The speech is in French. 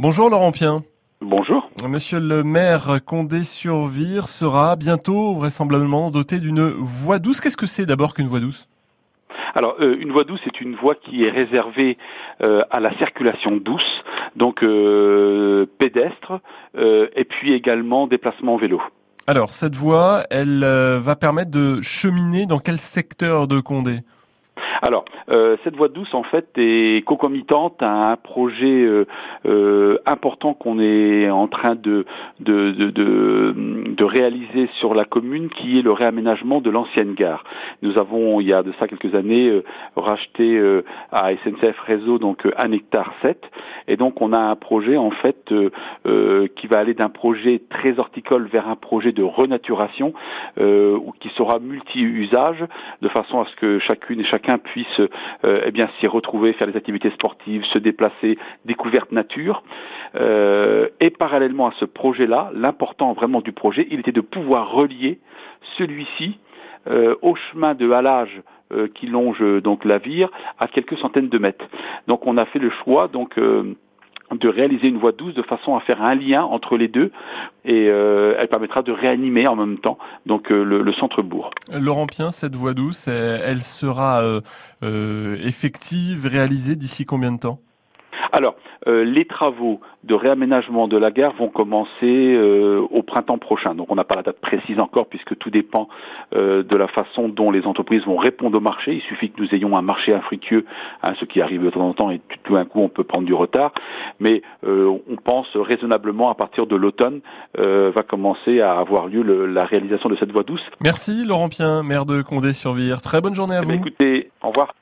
Bonjour Laurent Pien. Bonjour. Monsieur le maire Condé-sur-Vire sera bientôt vraisemblablement doté d'une voie douce. Qu'est-ce que c'est d'abord qu'une voie douce? Alors, euh, une voie douce est une voie qui est réservée euh, à la circulation douce, donc euh, pédestre, et puis également déplacement en vélo. Alors, cette voie, elle va permettre de cheminer dans quel secteur de Condé? Alors, euh, cette voie douce, en fait, est concomitante à un projet euh, euh, important qu'on est en train de de, de, de, réaliser sur la commune, qui est le réaménagement de l'ancienne gare. Nous avons, il y a de ça quelques années, racheté à SNCF Réseau donc un hectare 7, et donc on a un projet, en fait, qui va aller d'un projet très horticole vers un projet de renaturation, qui sera multi-usage, de façon à ce que chacune et chacun puisse euh, eh bien s'y retrouver, faire des activités sportives, se déplacer, découverte nature. Euh, et parallèlement à ce projet-là, l'important vraiment du projet, il était de pouvoir relier celui-ci euh, au chemin de halage qui longe donc la vire à quelques centaines de mètres. Donc on a fait le choix donc de réaliser une voie douce de façon à faire un lien entre les deux et euh, elle permettra de réanimer en même temps donc euh, le, centre-bourg. Laurent Pien, cette voie douce, elle, sera euh, effective, réalisée d'ici combien de temps? Alors, euh, les travaux de réaménagement de la gare vont commencer euh, au printemps prochain. Donc, on n'a pas la date précise encore puisque tout dépend euh, de la façon dont les entreprises vont répondre au marché. Il suffit que nous ayons un marché infructueux, hein, ce qui arrive de temps en temps, et tout d'un coup, on peut prendre du retard. Mais on pense raisonnablement à partir de l'automne va commencer à avoir lieu la réalisation de cette voie douce. Merci Laurent Pien, maire de Condé-sur-Vire. Très bonne journée à eh vous. écoutez, au revoir.